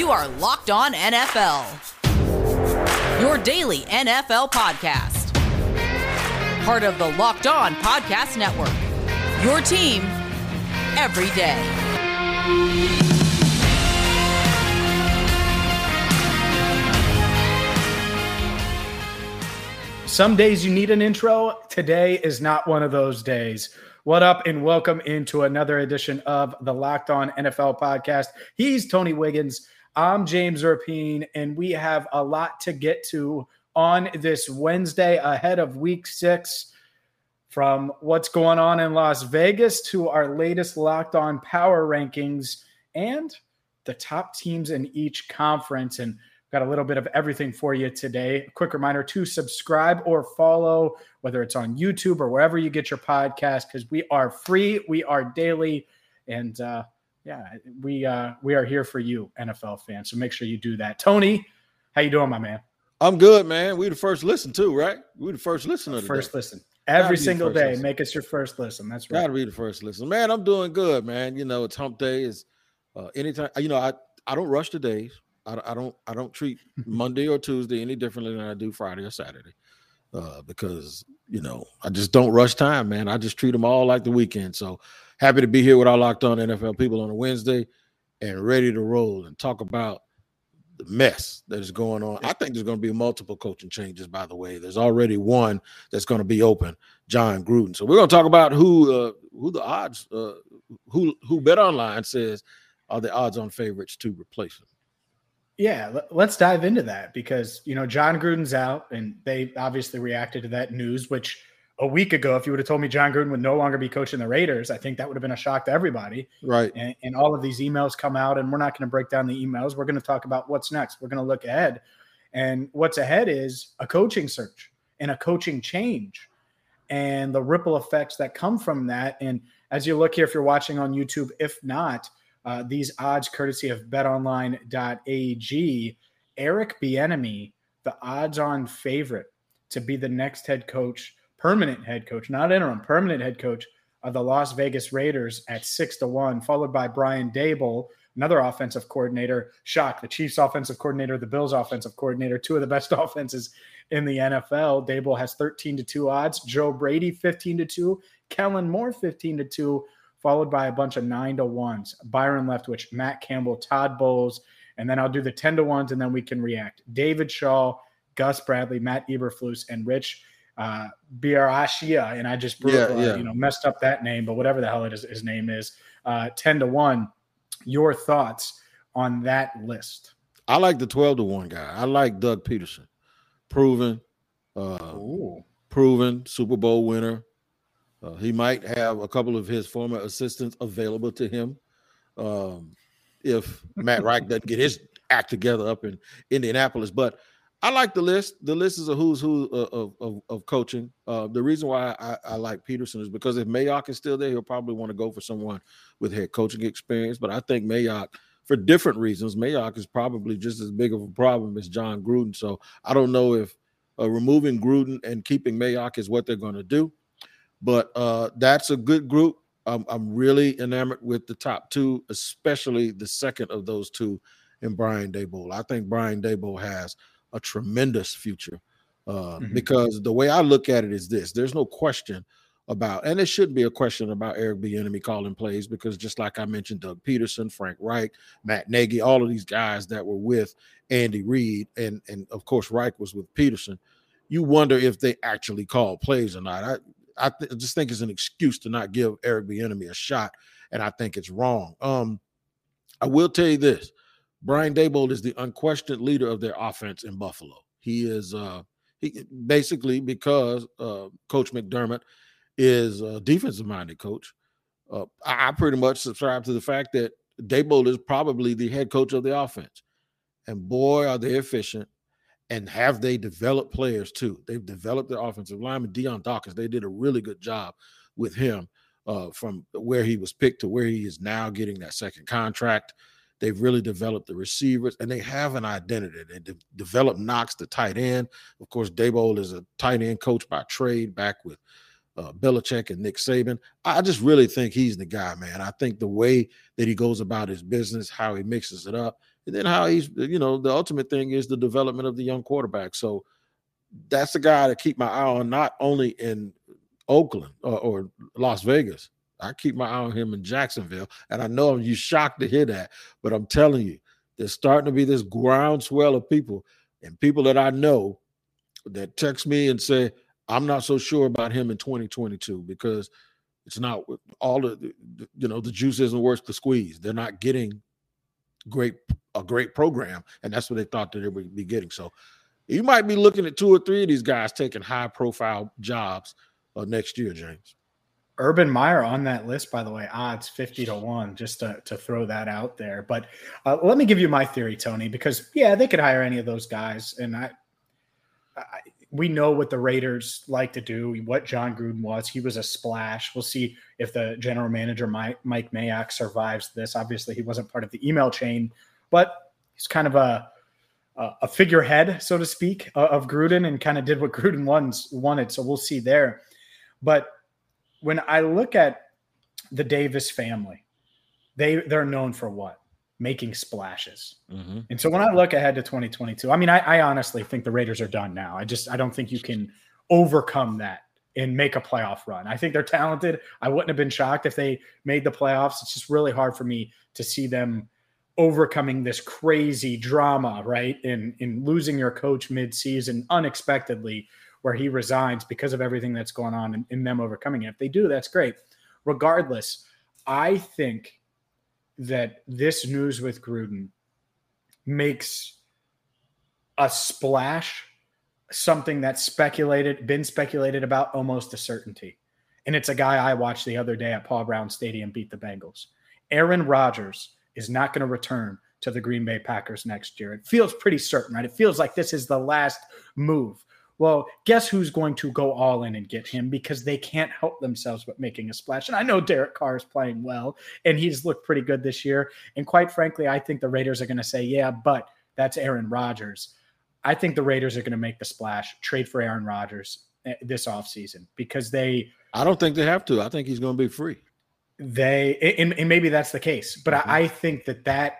You are Locked On NFL, your daily NFL podcast. Part of the Locked On Podcast Network, your team every day. Some days you need an intro. Today is not one of those days. What up, and welcome into another edition of the Locked On NFL podcast. He's Tony Wiggins. I'm James Rapien, and we have a lot to get to on this Wednesday ahead of week six. From what's going on in Las Vegas to our latest Locked On Power rankings and the top teams in each conference. And Got a little bit of everything for you today. A quick reminder to subscribe or follow, whether it's on YouTube or wherever you get your podcast, because we are free, we are daily, and uh, yeah, we uh, we are here for you, NFL fans. So make sure you do that. Tony, how you doing, my man? I'm good, man. We the first listen too, right? We the first listener. First listen every single day. Listen. Make us your first listen. That's right. Gotta be the first listen, man. I'm doing good, man. You know, it's Hump Day. Is uh, anytime you know I I don't rush the days. I, I don't I don't treat Monday or Tuesday any differently than I do Friday or Saturday, uh, because you know I just don't rush time, man. I just treat them all like the weekend. So happy to be here with our locked on NFL people on a Wednesday, and ready to roll and talk about the mess that is going on. I think there's going to be multiple coaching changes. By the way, there's already one that's going to be open, Jon Gruden. So we're going to talk about who uh, who the odds uh, who who Bet Online says are the odds on favorites to replace him. Yeah, let's dive into that because you know Jon Gruden's out, and they obviously reacted to that news. Which a week ago, if you would have told me Jon Gruden would no longer be coaching the Raiders, I think that would have been a shock to everybody. Right. And, and all of these emails come out, and we're not going to break down the emails. We're going to talk about what's next. We're going to look ahead, and what's ahead is a coaching search and a coaching change, and the ripple effects that come from that. And as you look here, if you're watching on YouTube, if not uh, these odds courtesy of betonline.ag. Eric Bieniemy, the odds-on favorite to be the next head coach, permanent head coach, not interim, permanent head coach of the Las Vegas Raiders at six to one, followed by Brian Daboll, another offensive coordinator. Shock, the Chiefs offensive coordinator, the Bills offensive coordinator, two of the best offenses in the NFL. Daboll has 13 to 2 odds. Joe Brady 15 to 2. Kellen Moore 15 to 2 followed by a bunch of nine to ones. Byron Leftwich, Matt Campbell, Todd Bowles, and then I'll do the 10 to ones and then we can react. David Shaw, Gus Bradley, Matt Eberflus, and Rich uh, Biarashia. And I just yeah, uh, yeah. you know messed up that name, but whatever the hell it is, his name is. Uh, 10 to 1. Your thoughts on that list? I like the 12 to 1 guy. I like Doug Pederson, Proven, uh, proven Super Bowl winner. Uh, he might have a couple of his former assistants available to him um, if Matt Reich doesn't get his act together up in Indianapolis. But I like the list. The list is a who's who of, of, of coaching. Uh, the reason why I, I, like Pederson is because if Mayock is still there, he'll probably want to go for someone with head coaching experience. But I think Mayock, for different reasons, Mayock is probably just as big of a problem as John Gruden. So I don't know if uh, removing Gruden and keeping Mayock is what they're going to do. But uh, that's a good group. I'm, I'm really enamored with the top two, especially the second of those two in Brian Daboll. I think Brian Daboll has a tremendous future uh, mm-hmm. because the way I look at it is this: there's no question about, and it shouldn't be a question about Eric Bieniemy calling plays because just like I mentioned, Doug Pederson, Frank Reich, Matt Nagy, all of these guys that were with Andy Reid, and and of course Reich was with Pederson. You wonder if they actually called plays or not. I, I th- just think it's an excuse to not give Eric Bieniemy a shot, and I think it's wrong. Um, I will tell you this: Brian Daboll is the unquestioned leader of their offense in Buffalo. He is uh, he basically because uh, Coach McDermott is a defensive-minded coach. Uh, I, pretty much subscribe to the fact that Daboll is probably the head coach of the offense, and boy, are they efficient and have they developed players too? They've developed their offensive lineman, Dion Dawkins. They did a really good job with him uh, from where he was picked to where he is now getting that second contract. They've really developed the receivers and they have an identity. They de- developed Knox, the tight end. Of course, Daboll is a tight end coach by trade back with uh, Belichick and Nick Saban. I just really think he's the guy, man. I think the way that he goes about his business, how he mixes it up, and then how he's you know the ultimate thing is the development of the young quarterback. So that's the guy to keep my eye on, not only in Oakland or, or Las Vegas. I keep my eye on him in Jacksonville, and I know you shocked to hear that, but I'm telling you, there's starting to be this groundswell of people and people that I know that text me and say, I'm not so sure about him in 2022 because it's not all the you know the juice isn't worth the squeeze. They're not getting great a great program, and that's what they thought that they would be getting. So you might be looking at two or three of these guys taking high profile jobs uh, next year, James. Urban Meyer on that list, by the way, odds 50 to 1, just to, to throw that out there. But uh, let me give you my theory, Tony, because, yeah, they could hire any of those guys. And I, I, we know what the Raiders like to do, what Jon Gruden was. He was a splash. We'll see if the general manager, Mike, Mike Mayock, survives this. Obviously, he wasn't part of the email chain, but he's kind of a, a figurehead, so to speak, of Gruden and kind of did what Gruden wants, wanted. So we'll see there. But when I look at the Davis family, they they're known for what? Making splashes. Mm-hmm. And so when I look ahead to 2022, I mean, I, I honestly think the Raiders are done now. I just I don't think you can overcome that and make a playoff run. I think they're talented. I wouldn't have been shocked if they made the playoffs. It's just really hard for me to see them overcoming this crazy drama, right? In in losing your coach mid-season unexpectedly where he resigns because of everything that's going on and, and them overcoming it. If they do, that's great. Regardless, I think that this news with Gruden makes a splash something that's speculated, been speculated about almost a certainty. And it's a guy I watched the other day at Paul Brown Stadium beat the Bengals. Aaron Rodgers is not going to return to the Green Bay Packers next year. It feels pretty certain, right? It feels like this is the last move. Well, guess who's going to go all in and get him because they can't help themselves but making a splash. And I know Derek Carr is playing well and he's looked pretty good this year. And quite frankly, I think the Raiders are going to say, yeah, but that's Aaron Rodgers. I think the Raiders are going to make the splash, trade for Aaron Rodgers eh, this offseason because they. I don't think they have to. I think he's going to be free. They, and, and maybe that's the case, but mm-hmm. I, I think that that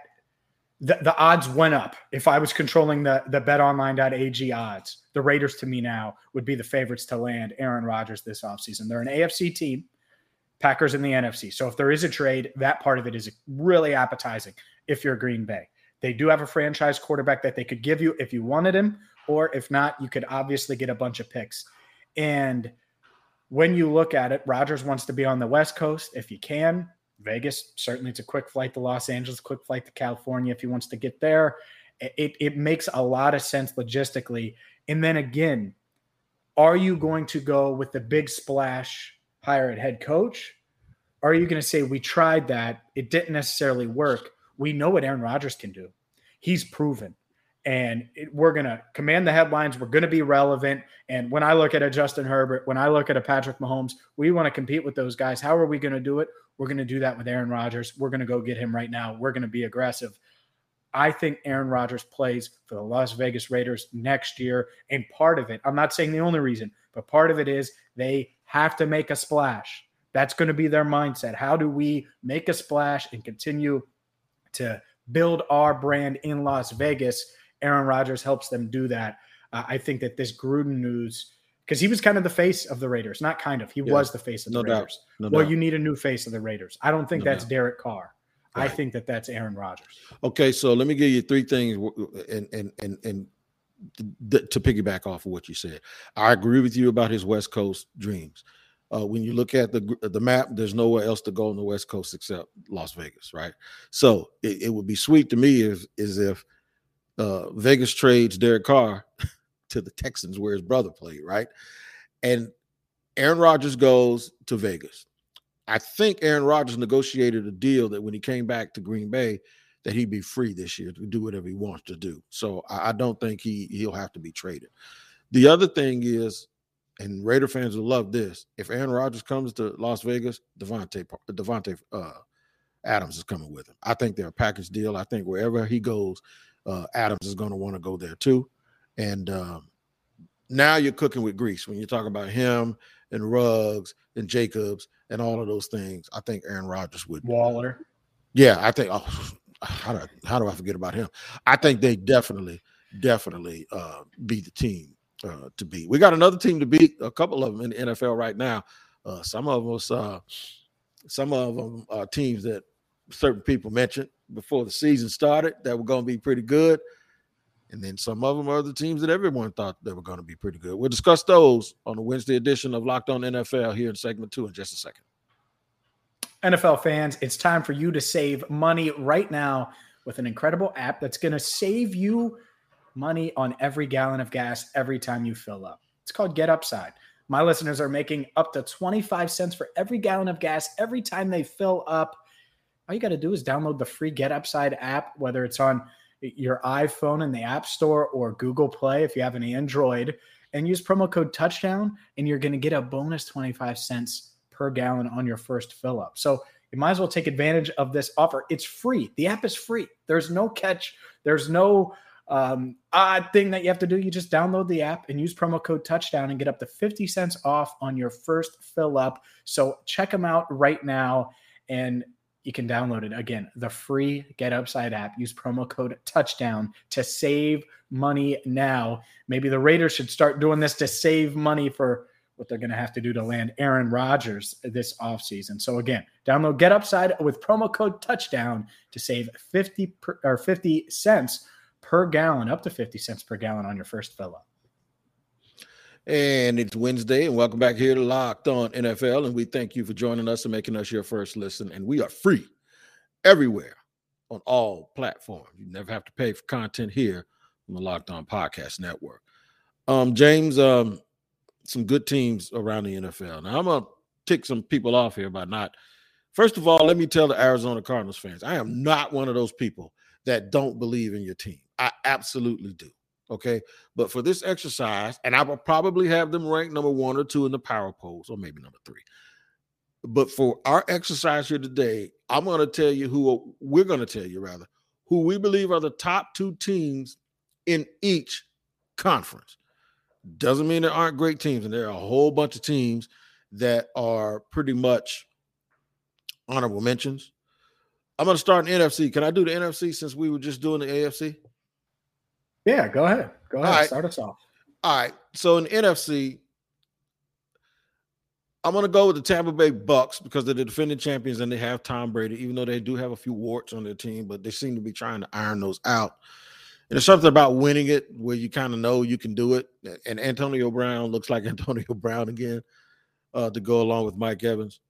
the, the odds went up. If I was controlling the the betonline.ag odds, the Raiders to me now would be the favorites to land Aaron Rodgers this offseason. They're an AFC team, Packers in the NFC. So if there is a trade, that part of it is really appetizing if you're Green Bay. They do have a franchise quarterback that they could give you if you wanted him, or if not, you could obviously get a bunch of picks. And when you look at it, Rodgers wants to be on the West Coast if he can. Vegas, certainly it's a quick flight to Los Angeles, quick flight to California if he wants to get there. It, it makes a lot of sense logistically. And then again, are you going to go with the big splash, hire a head coach? Or are you going to say, we tried that, it didn't necessarily work? We know what Aaron Rodgers can do. He's proven and it, we're going to command the headlines. We're going to be relevant. And when I look at a Justin Herbert, when I look at a Patrick Mahomes, we want to compete with those guys. How are we going to do it? We're going to do that with Aaron Rodgers. We're going to go get him right now. We're going to be aggressive. I think Aaron Rodgers plays for the Las Vegas Raiders next year. And part of it, I'm not saying the only reason, but part of it is they have to make a splash. That's going to be their mindset. How do we make a splash and continue to build our brand in Las Vegas? Aaron Rodgers helps them do that. Uh, I think that this Gruden news, because he was kind of the face of the Raiders, not kind of, he yeah, was the face of the no Raiders. No well, doubt. you need a new face of the Raiders. I don't think no that's doubt. Derek Carr. Right. I think that that's Aaron Rodgers. Okay, so let me give you three things, and and and and to piggyback off of what you said, I agree with you about his West Coast dreams. Uh, when you look at the the map, there's nowhere else to go on the West Coast except Las Vegas, right? So it, it would be sweet to me if is if uh, Vegas trades Derek Carr to the Texans where his brother played, right? And Aaron Rodgers goes to Vegas. I think Aaron Rodgers negotiated a deal that when he came back to Green Bay, that he'd be free this year to do whatever he wants to do. So I, I don't think he he'll have to be traded. The other thing is, and Raider fans will love this: if Aaron Rodgers comes to Las Vegas, Davante Davante uh, Adams is coming with him. I think they're a package deal. I think wherever he goes, uh, Adams is going to want to go there too. And um, now you're cooking with grease when you talk about him and Ruggs and Jacobs and all of those things. I think Aaron Rodgers would Waller. Yeah, I think. Oh, how do how do I forget about him? I think they definitely definitely uh, beat the team uh, to beat. We got another team to beat. A couple of them in the NFL right now. Uh, some of us, uh, some of them are teams that certain people mentioned before the season started that were going to be pretty good. And then some of them are the teams that everyone thought they were going to be pretty good. We'll discuss those on the Wednesday edition of Locked On NFL here in segment two in just a second. NFL fans, it's time for you to save money right now with an incredible app that's going to save you money on every gallon of gas every time you fill up. It's called Get Upside. My listeners are making up to 25 cents for every gallon of gas every time they fill up. All you got to do is download the free Get Upside app, whether it's on your iPhone in the App Store or Google Play if you have an Android, and use promo code touchdown, and you're going to get a bonus 25 cents per gallon on your first fill up. So you might as well take advantage of this offer. It's free. The app is free. There's no catch. There's no um, odd thing that you have to do. You just download the app and use promo code touchdown and get up to 50 cents off on your first fill up. So check them out right now and you can download it again. The free Get Upside app. Use promo code touchdown to save money now. Maybe the Raiders should start doing this to save money for what they're going to have to do to land Aaron Rodgers this offseason. So again, download Get Upside with promo code touchdown to save 50 per, or 50 cents per gallon, up to 50 cents per gallon on your first fill up. And it's Wednesday, and welcome back here to Locked On NFL. And we thank you for joining us and making us your first listen. And we are free everywhere on all platforms. You never have to pay for content here on the Locked On Podcast Network. Um, James, um, some good teams around the NFL. Now I'm gonna tick some people off here by not. First of all, let me tell the Arizona Cardinals fans, I am not one of those people that don't believe in your team. I absolutely do. Okay. But for this exercise, and I will probably have them ranked number one or two in the power polls, or maybe number three. But for our exercise here today, I'm going to tell you who we're going to tell you rather who we believe are the top two teams in each conference. Doesn't mean there aren't great teams, and there are a whole bunch of teams that are pretty much honorable mentions. I'm going to start in NFC. Can I do the NFC since we were just doing the AFC? Yeah, go ahead. Go ahead. Right. Start us off. All right. So in the NFC, I'm going to go with the Tampa Bay Bucks because they're the defending champions and they have Tom Brady, even though they do have a few warts on their team, but they seem to be trying to iron those out. And there's something about winning it where you kind of know you can do it. And Antonio Brown looks like Antonio Brown again uh, to go along with Mike Evans.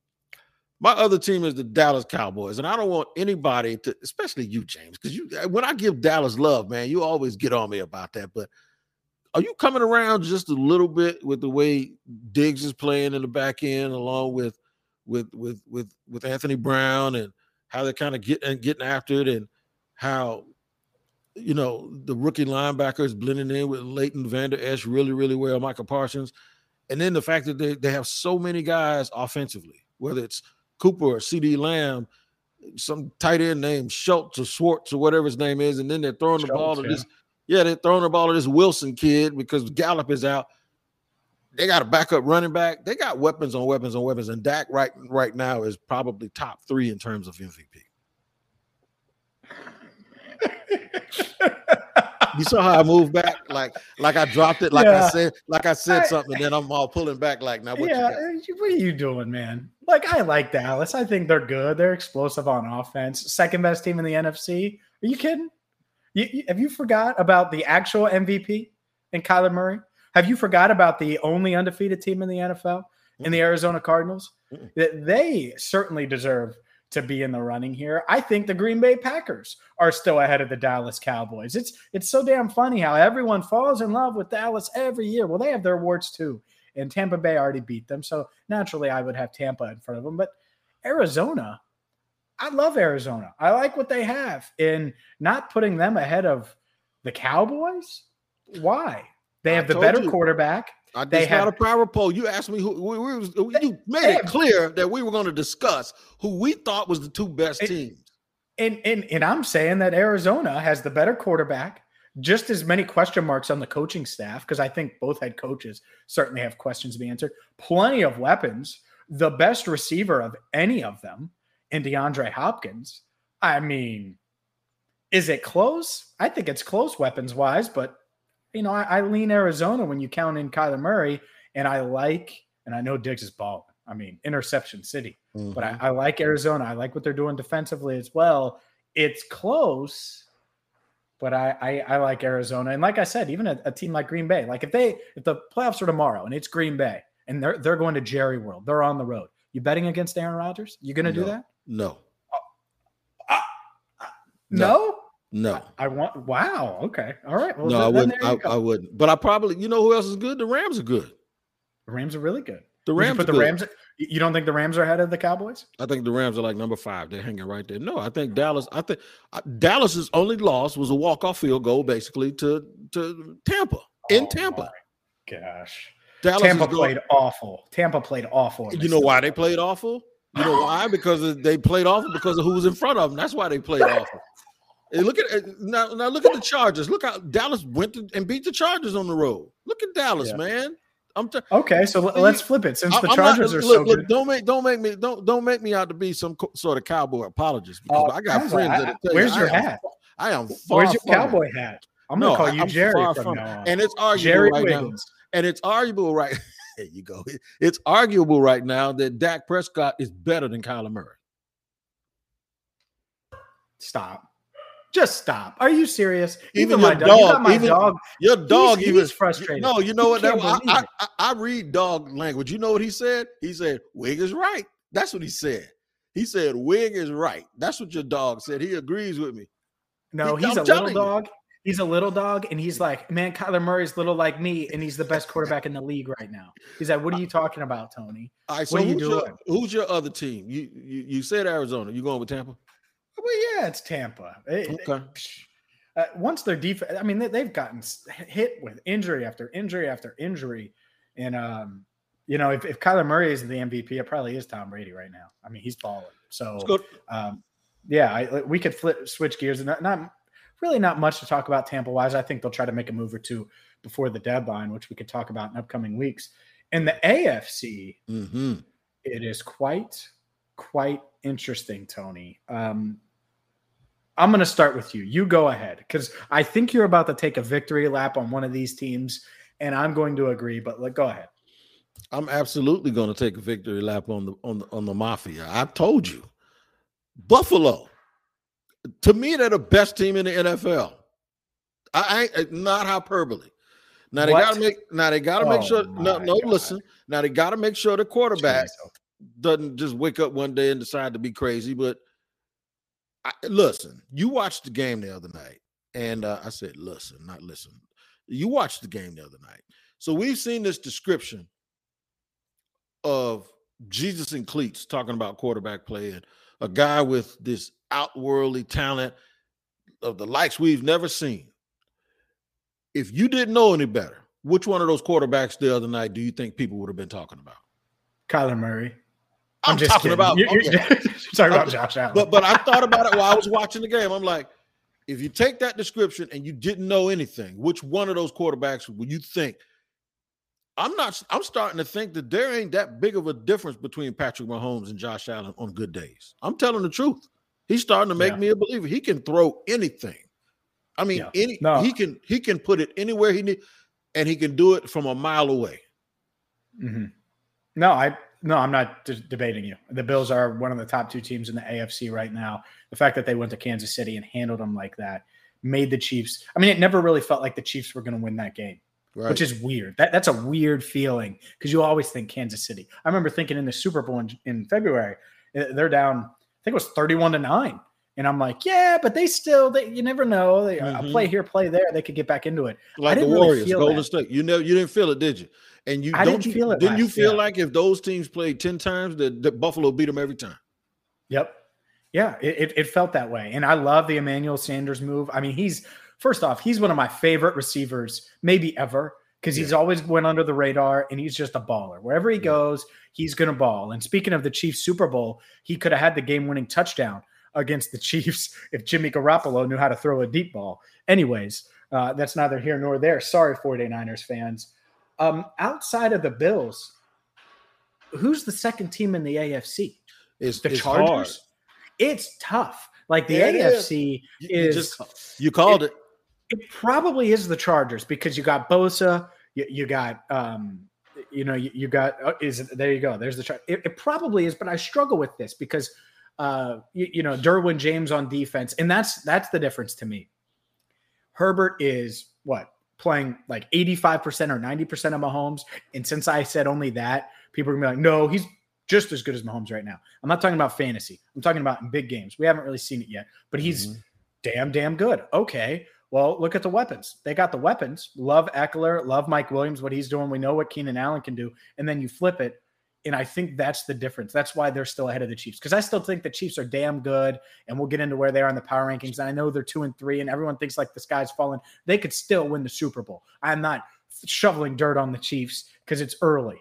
My other team is the Dallas Cowboys, and I don't want anybody to, especially you, James, because you uh, when I give Dallas love, man, you always get on me about that. But are you coming around just a little bit with the way Diggs is playing in the back end, along with with with with with Anthony Brown and how they're kind of getting getting after it, and how you know the rookie linebackers blending in with Leighton Vander Esch really really well, Michael Parsons, and then the fact that they, they have so many guys offensively, whether it's Cooper or CeeDee Lamb, some tight end named Schultz or Schwartz or whatever his name is, and then they're throwing Schultz, the ball to yeah. this. Yeah, they're throwing the ball to this Wilson kid because Gallup is out. They got a backup running back. They got weapons on weapons on weapons, and Dak right right now is probably top three in terms of MVP. you saw how I moved back, like like I dropped it, like yeah. I said, like I said something, and then I'm all pulling back, like now. What yeah, what are you doing, man? Like I like Dallas. I think they're good. They're explosive on offense. Second best team in the NFC. Are you kidding? You, you, have you forgot about the actual MVP and Kyler Murray? Have you forgot about the only undefeated team in the NFL in the Arizona Cardinals? Mm-hmm. They certainly deserve to be in the running here. I think the Green Bay Packers are still ahead of the Dallas Cowboys. It's it's so damn funny how everyone falls in love with Dallas every year. Well, they have their awards too. And Tampa Bay already beat them. So naturally I would have Tampa in front of them. But Arizona, I love Arizona. I like what they have. In not putting them ahead of the Cowboys. Why? They have the better you. quarterback. I they have a power poll. You asked me who we, we, you made it clear that we were going to discuss who we thought was the two best teams. And, and and I'm saying that Arizona has the better quarterback, just as many question marks on the coaching staff because I think both head coaches certainly have questions to be answered. Plenty of weapons, the best receiver of any of them, and DeAndre Hopkins. I mean, Is it close? I think it's close weapons wise, but you know, I, I, lean Arizona when you count in Kyler Murray, and I like, and I know Diggs is balling. I mean, interception city, mm-hmm. but I, I like Arizona. I like what they're doing defensively as well. It's close, but I, I, I like Arizona. And like I said, even a, a, team like Green Bay, like if they if the playoffs are tomorrow and it's Green Bay and they're they're going to Jerry World, they're on the road. You betting against Aaron Rodgers? You going to no. do that? No. Uh, uh, no. No. I, I, want. Wow. Okay. All right. Well, no, then, I wouldn't. I, I, wouldn't. But I probably. You know who else is good? The Rams are good. The Rams are really good. The Rams. put the good. Rams. You don't think the Rams are ahead of the Cowboys? I think the Rams are like number five. They're hanging right there. No, I think Dallas. I think uh, Dallas's only loss was a walk off field goal, basically to to Tampa in oh Tampa. gosh, Dallas Tampa played awful. Tampa played awful. You know why they played awful? You know why? Because they played awful because of who was in front of them. That's why they played awful. Hey, look at now. Now look at the Chargers. Look how Dallas went to, and beat the Chargers on the road. Look at Dallas, yeah. man. I'm t- okay. So let's flip it. Since the Chargers not, are look, so look, good, don't make don't make me don't don't make me out to be some co- sort of cowboy apologist because uh, I got friends I, that Where's you, your I hat? Am, I am. Where's your cowboy it. hat? I'm gonna no, call you I'm Jerry from, now on. And it's arguable Jerry right Wiggins. now. And it's arguable right. there you go. It's arguable right now that Dak Prescott is better than Kyler Murray. Stop. Just stop. Are you serious? Even, even your dog, dog even dog. Your dog he's, frustrated. No, you know what? That, I, I, I, read dog language. You know what he said? He said, "Wig is right." That's what he said. He said, "Wig is right." That's what your dog said. He agrees with me. No, he, he's I'm a little dog. You. He's a little dog, and he's like, man, Kyler Murray's little like me, and he's the best quarterback in the league right now. He's like, what are you talking about, Tony? All right, so what are you doing? Your, who's your other team? You, you you said Arizona. You going with Tampa? Well, yeah, it's Tampa. It, okay. It, uh, once their defense, I mean, they, have gotten hit with injury after injury after injury, and um, you know, if, if Kyler Murray isn't the MVP, it probably is Tom Brady right now. I mean, he's balling. So, um, yeah, I, we could flip switch gears and not, not really not much to talk about Tampa wise. I think they'll try to make a move or two before the deadline, which we could talk about in upcoming weeks. In the AFC, mm-hmm. it is quite quite interesting, Tony. Um, I'm going to start with you. You go ahead because I think you're about to take a victory lap on one of these teams, and I'm going to agree. But let go ahead. I'm absolutely going to take a victory lap on the on the on the mafia. I told you, Buffalo. To me, they're the best team in the NFL. I ain't not hyperbole. Now they got to make. Now they got to oh make sure. No, no, God. listen. Now they got to make sure the quarterback doesn't just wake up one day and decide to be crazy. But I, listen, you watched the game the other night, and uh, I said, listen, not listen. You watched the game the other night. So we've seen this description of Jesus and cleats talking about quarterback play and a guy with this outworldly talent of the likes we've never seen. If you didn't know any better, which one of those quarterbacks the other night do you think people would have been talking about? Kyler Murray. I'm, I'm just talking kidding. about. You're, you're, okay. talking about Josh Allen. But but I thought about it while I was watching the game. I'm like, if you take that description and you didn't know anything, which one of those quarterbacks would you think? I'm not. I'm starting to think that there ain't that big of a difference between Patrick Mahomes and Josh Allen on good days. I'm telling the truth. He's starting to make yeah. me a believer. He can throw anything. I mean, yeah. any no. he can he can put it anywhere he need, and he can do it from a mile away. Mm-hmm. No, I no, I'm not d- debating you. The Bills are one of the top two teams in the AFC right now. The fact that they went to Kansas City and handled them like that made the Chiefs. I mean, it never really felt like the Chiefs were going to win that game, right. which is weird. That that's a weird feeling because you always think Kansas City. I remember thinking in the Super Bowl in, in February, eh, they're down. I think it was 31 to nine, and I'm like, yeah, but they still. They, you never know. They mm-hmm. play here, play there. They could get back into it. Like the Warriors, really Golden that. State. You know, you didn't feel it, did you? And you I don't didn't feel it. Didn't you feel yeah. like if those teams played 10 times, that, that Buffalo beat them every time? Yep. Yeah, it, it felt that way. And I love the Emmanuel Sanders move. I mean, he's first off, he's one of my favorite receivers, maybe ever, because yeah. he's always went under the radar and he's just a baller. Wherever he goes, he's gonna ball. And speaking of the Chiefs Super Bowl, he could have had the game-winning touchdown against the Chiefs if Jimmy Garoppolo knew how to throw a deep ball. Anyways, uh, that's neither here nor there. Sorry, 49ers fans. Um, outside of the Bills, who's the second team in the AFC? Is the it's Chargers. Hard. It's tough. Like the yeah, AFC is, you, just, you called it, it, it. probably is the Chargers because you got Bosa, you, you got um, you know, you, you got uh, is there you go. There's the chart. It, it, probably is, but I struggle with this because uh, you, you know, Derwin James on defense, and that's that's the difference to me. Herbert is what playing like 85% or 90% of Mahomes. And since I said only that, people are gonna be like, no, he's just as good as Mahomes right now. I'm not talking about fantasy. I'm talking about in big games. We haven't really seen it yet, but he's mm-hmm. damn, damn good. Okay. Well, look at the weapons. They got the weapons. Love Ekeler, love Mike Williams, what he's doing. We know what Keenan Allen can do. And then you flip it. And I think that's the difference. That's why they're still ahead of the Chiefs. Because I still think the Chiefs are damn good. And we'll get into where they are in the power rankings. And I know they're two and three, and everyone thinks like the sky's falling. They could still win the Super Bowl. I'm not shoveling dirt on the Chiefs because it's early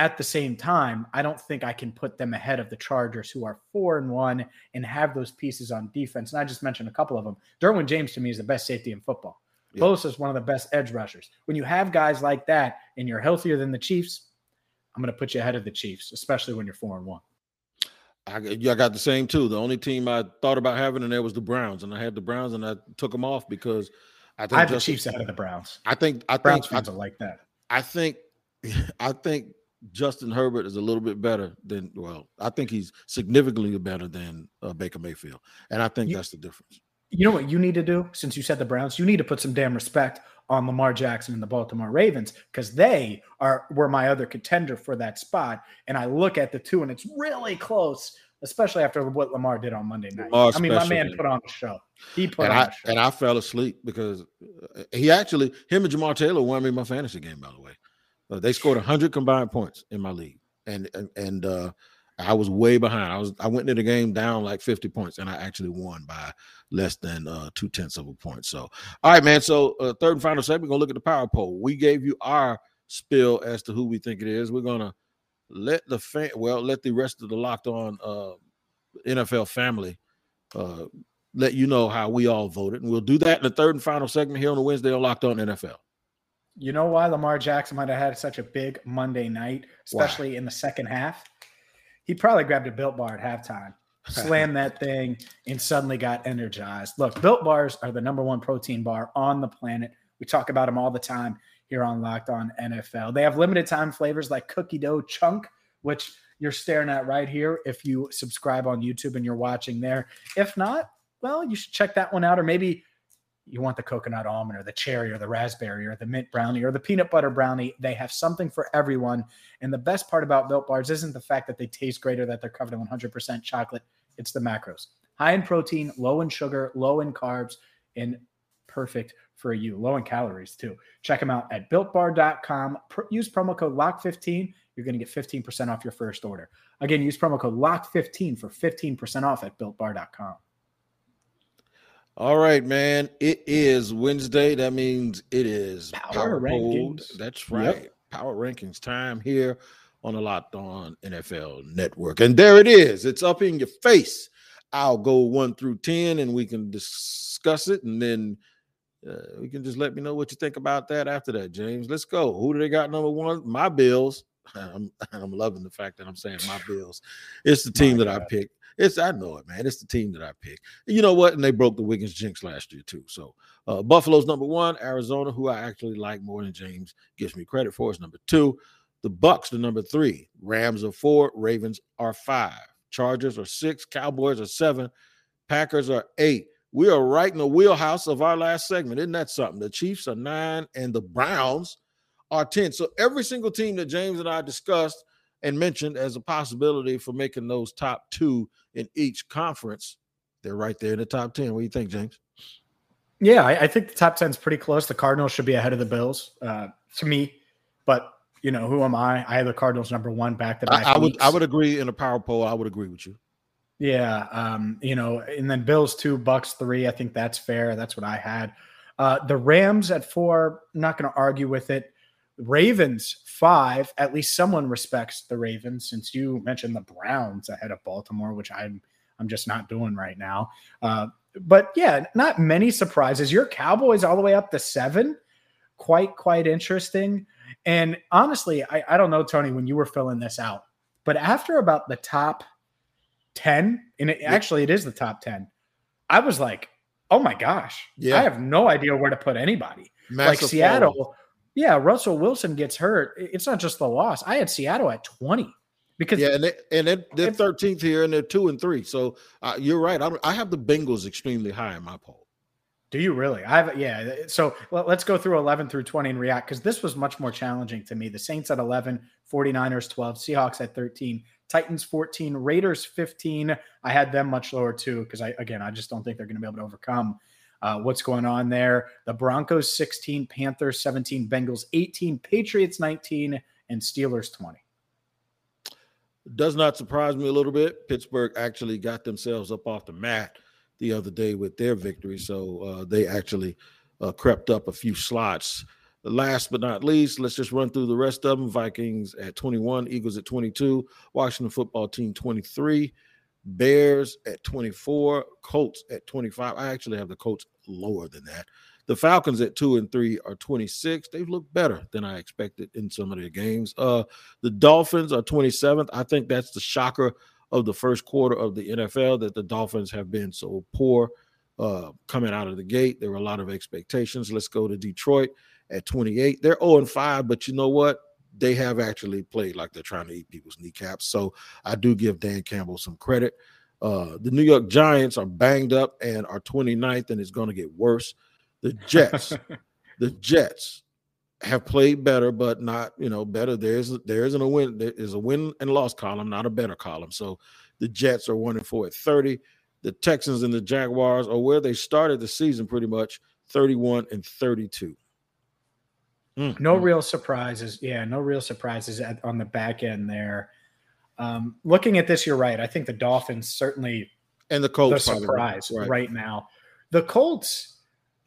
at the same time, I don't think I can put them ahead of the Chargers, who are four and one and have those pieces on defense. And I just mentioned a couple of them. Derwin James to me is the best safety in football. Yeah. Bosa is one of the best edge rushers. When you have guys like that and you're healthier than the Chiefs, I'm going to put you ahead of the Chiefs, especially when you're four and one. I, I got the same too. The only team I thought about having in there was the Browns, and I had the Browns, and I took them off because I think I have the Chiefs ahead of the Browns. I think I Browns think fans I, are like that. I think I think Justin Herbert is a little bit better than well, I think he's significantly better than uh, Baker Mayfield, and I think you, that's the difference. You know what you need to do since you said the Browns, you need to put some damn respect on Lamar Jackson and the Baltimore Ravens because they are were my other contender for that spot, and I look at the two and it's really close. Especially after what Lamar did on Monday night. Lamar I mean, my man put on a show. He put and on I, a show. And I fell asleep because uh, he actually, him and Jamar Taylor won me my fantasy game, by the way. Uh, they scored 100 combined points in my league, and and, and uh, I was way behind. I was I went into the game down like 50 points, and I actually won by less than uh, two tenths of a point. So, all right, man. So, uh, third and final segment, we're gonna look at the power poll. We gave you our spill as to who we think it is. We're gonna let the fan, well, let the rest of the locked on uh, NFL family uh, let you know how we all voted, and we'll do that in the third and final segment here on the Wednesday on Locked On NFL. You know why Lamar Jackson might have had such a big Monday night, especially why? in the second half? He probably grabbed a built bar at halftime, slammed that thing, and suddenly got energized. Look, built bars are the number one protein bar on the planet. We talk about them all the time here on Locked On NFL. They have limited time flavors like cookie dough chunk, which you're staring at right here if you subscribe on YouTube and you're watching there. If not, well, you should check that one out, or maybe you want the coconut almond or the cherry or the raspberry or the mint brownie or the peanut butter brownie. They have something for everyone. And the best part about Built Bars isn't the fact that they taste great or that they're covered in 100% chocolate. It's the macros. High in protein, low in sugar, low in carbs, and perfect for you. Low in calories too. Check them out at builtbar.com. use promo code LOCK15. You're going to get 15% off your first order. Again, use promo code LOCK15 for 15% off at builtbar.com. All right, man. It is Wednesday. That means it is power, power rankings. That's right. Yep. Power rankings time here on the Locked On NFL Network. And there it is. It's up in your face. I'll go one through 10 and we can discuss it. And then uh, we can just let me know what you think about that after that, James. Let's go. Who do they got number one? My Bills. I'm, I'm loving the fact that I'm saying my Bills. It's the team my that God. I picked. It's I know it, man. It's the team that I picked. You know what? And they broke the Wiggins jinx last year too. So uh, Buffalo's number one. Arizona, who I actually like more than James gives me credit for, is number two. The Bucks, the number three. Rams are four. Ravens are five. Chargers are six. Cowboys are seven. Packers are eight. We are right in the wheelhouse of our last segment. Isn't that something? The Chiefs are nine and the Browns are 10. So every single team that James and I discussed and mentioned as a possibility for making those top two in each conference, they're right there in the top 10. What do you think, James? Yeah, I, I think the top 10 is pretty close. The Cardinals should be ahead of the Bills uh, to me, but you know, who am I? I have the Cardinals number one back to back. I would I would agree in a power poll. I would agree with you. Yeah, um, you know, and then Bills two, Bucks three. I think that's fair. That's what I had. Uh, the Rams at four. Not going to argue with it. Ravens five. At least someone respects the Ravens since you mentioned the Browns ahead of Baltimore, which I'm I'm just not doing right now. Uh, but yeah, not many surprises. Your Cowboys all the way up to seven. Quite quite interesting. And honestly, I, I don't know, Tony, when you were filling this out, but after about the top 10, and it, actually it is the top 10, I was like, oh my gosh, yeah. I have no idea where to put anybody. Massive like Seattle. Yeah, Russell Wilson gets hurt. It's not just the loss. I had Seattle at 20 because yeah, and they, and they're, they're 13th here and they're two and three. So uh, you're right. I, I have the Bengals extremely high in my poll. Do you really? I have, yeah. So let's go through 11 through 20 and react because this was much more challenging to me. The Saints at 11, 49ers 12, Seahawks at 13, Titans 14, Raiders 15. I had them much lower too because I, again, I just don't think they're going to be able to overcome uh, what's going on there. The Broncos 16, Panthers 17, Bengals 18, Patriots 19, and Steelers 20. Does not surprise me a little bit. Pittsburgh actually got themselves up off the mat the other day with their victory. So uh, they actually uh, crept up a few slots. Last but not least, let's just run through the rest of them. Vikings at 21, Eagles at 22, Washington football team 23, Bears at 24, Colts at 25. I actually have the Colts lower than that. The Falcons at two and three are 26. They've looked better than I expected in some of their games. Uh, the Dolphins are 27th. I think that's the shocker of the first quarter of the NFL that the Dolphins have been so poor uh, coming out of the gate. There were a lot of expectations. Let's go to Detroit at 28. They're 0 and 5, but you know what? They have actually played like they're trying to eat people's kneecaps. So I do give Dan Campbell some credit. Uh, the New York Giants are banged up and are 29th, and it's going to get worse. The Jets, the Jets have played better, but not you know better. There's there isn't a win. There is a win and loss column, not a better column. So the Jets are one and four at 30. The Texans and the Jaguars are where they started the season, pretty much 31 and 32. Mm, no mm. real surprises. Yeah, no real surprises at, on the back end there. Um, looking at this, you're right. I think the Dolphins certainly and the Colts the surprise right. right now. The Colts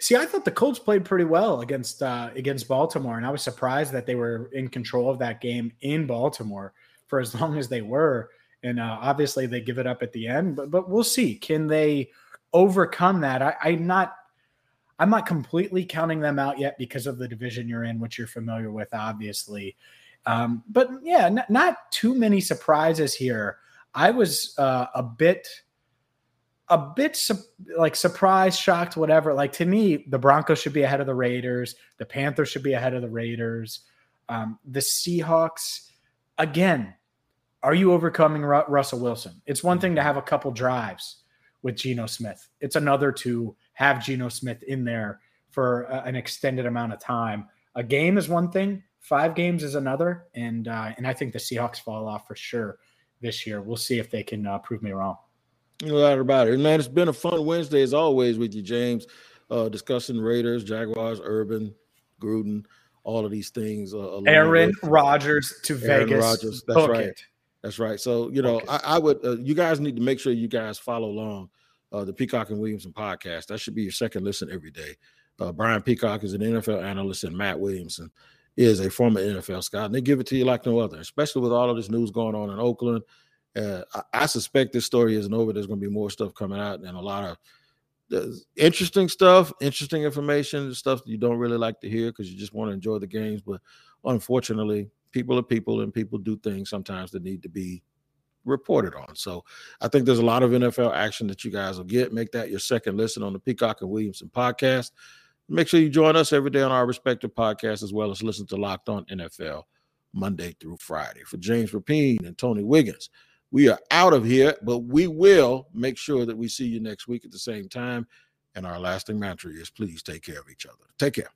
See, I thought the Colts played pretty well against uh, against Baltimore, and I was surprised that they were in control of that game in Baltimore for as long as they were. And uh, obviously, they give it up at the end, but but we'll see. Can they overcome that? I, I'm not. I'm not completely counting them out yet because of the division you're in, which you're familiar with, obviously. Um, but yeah, n- not too many surprises here. I was uh, a bit a bit su- like surprised, shocked, whatever. Like to me, the Broncos should be ahead of the Raiders. The Panthers should be ahead of the Raiders. Um, the Seahawks, again, are you overcoming Ru- Russell Wilson? It's one thing to have a couple drives with Geno Smith. It's another to have Geno Smith in there for a, an extended amount of time. A game is one thing. Five games is another, and uh, and I think the Seahawks fall off for sure this year. We'll see if they can uh, prove me wrong. No doubt about it. man, it's been a fun Wednesday as always with you, James, uh, discussing Raiders, Jaguars, Urban, Gruden, all of these things. Uh, Aaron Rodgers to Aaron Vegas. Rodgers. That's Book right. It. That's right. So, you know, I, I, would, uh, you guys need to make sure you guys follow along uh, the Peacock and Williamson podcast. That should be your second listen every day. Uh, Brian Peacock is an NFL analyst, and Matt Williamson is a former NFL scout. And they give it to you like no other, especially with all of this news going on in Oakland uh, I, I, suspect this story isn't over. There's going to be more stuff coming out and a lot of interesting stuff, interesting information, stuff you don't really like to hear because you just want to enjoy the games. But unfortunately, people are people and people do things sometimes that need to be reported on. So I think there's a lot of NFL action that you guys will get. Make that your second listen on the Peacock and Williamson podcast. Make sure you join us every day on our respective podcasts as well as listen to Locked On NFL Monday through Friday. For James Rapien and Tony Wiggins. We are out of here, but we will make sure that we see you next week at the same time. And our lasting mantra is please take care of each other. Take care.